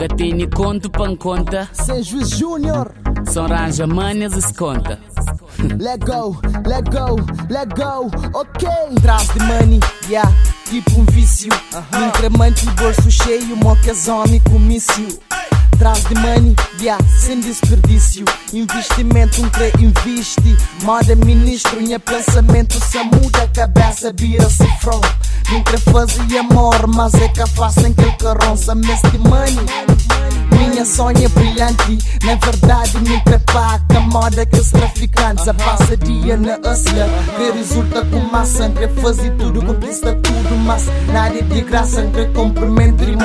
Gatini conto pan conta. Sem juiz júnior. São ranja manas esconta. Let go, let go, let go, ok. Traz de money, yeah, tipo um vício. Uh -huh. Incremento e bolso cheio, mocas homem comício. Traz de money, yeah, sem desperdício. Investimento, um crê, investe. Moda ministro, minha pensamento se muda, cabeça vira-se front. Nunca fazia amor, mas é capaz sem que ele carronça, de money. Minha sonha brilhante, na verdade me paga a moda que os traficantes. A passa dia na hustler que resulta com massa, entre fazer tudo, conquista tudo, mas nada é de graça, entre cumprimento e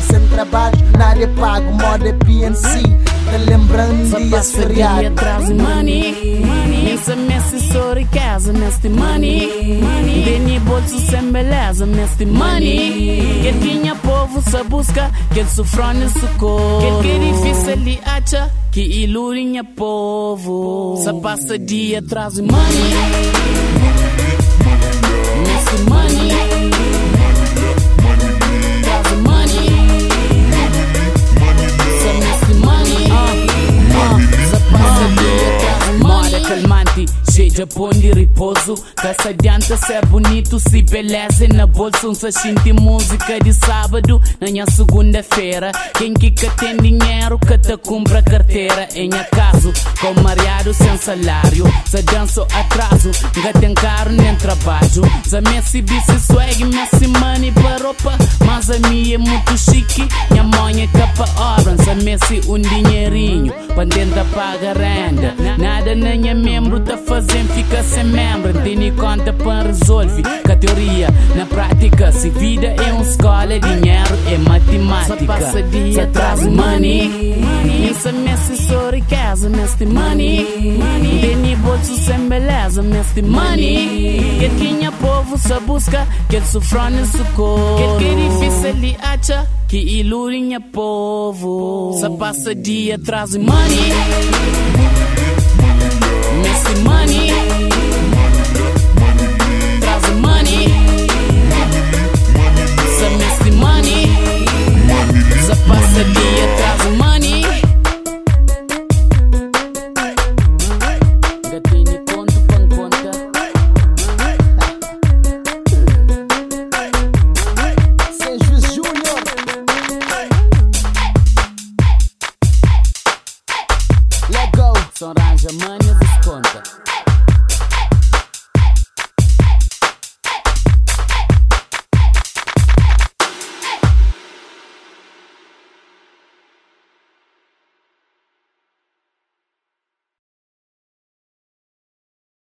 sem trabalho, nada é pago, moda é PNC, tá lembrando dias feriados. traz money, money, essa messa sobre casa, neste money, money, Deni bolso sem beleza, neste money, que tinha povo se busca, que sofreu nesse corpo, que difícil ali acha, que ilurinha povo, se passa dia traz money, nesse money. Calmante Seja bom de repouso Que se adianta ser bonito Se beleza na bolsa Um se música de sábado Na minha segunda-feira Quem que tem dinheiro Que te compra carteira Em acaso Com mariado sem salário Se danço atraso Que tem caro nem trabalho Se Messi bici swag Messi money para roupa Mas a minha é muito chique Minha mãe é capa orange Se Messi um dinheirinho Para tentar pagar renda Na minha membro tá fazendo fica sem membro. Tem conta para resolver. Que teoria na prática Se vida é uma escola Dinheiro é matemática. Só passa dia traz money. Isso é necessário casa Neste money. Tem bolso sem beleza Neste money. Que tinha povo se busca Que ele sofreu nesse corpo Que é difícil ele acha? Que ilurinha povo. Só passa dia traz money São Ranja, manhas e.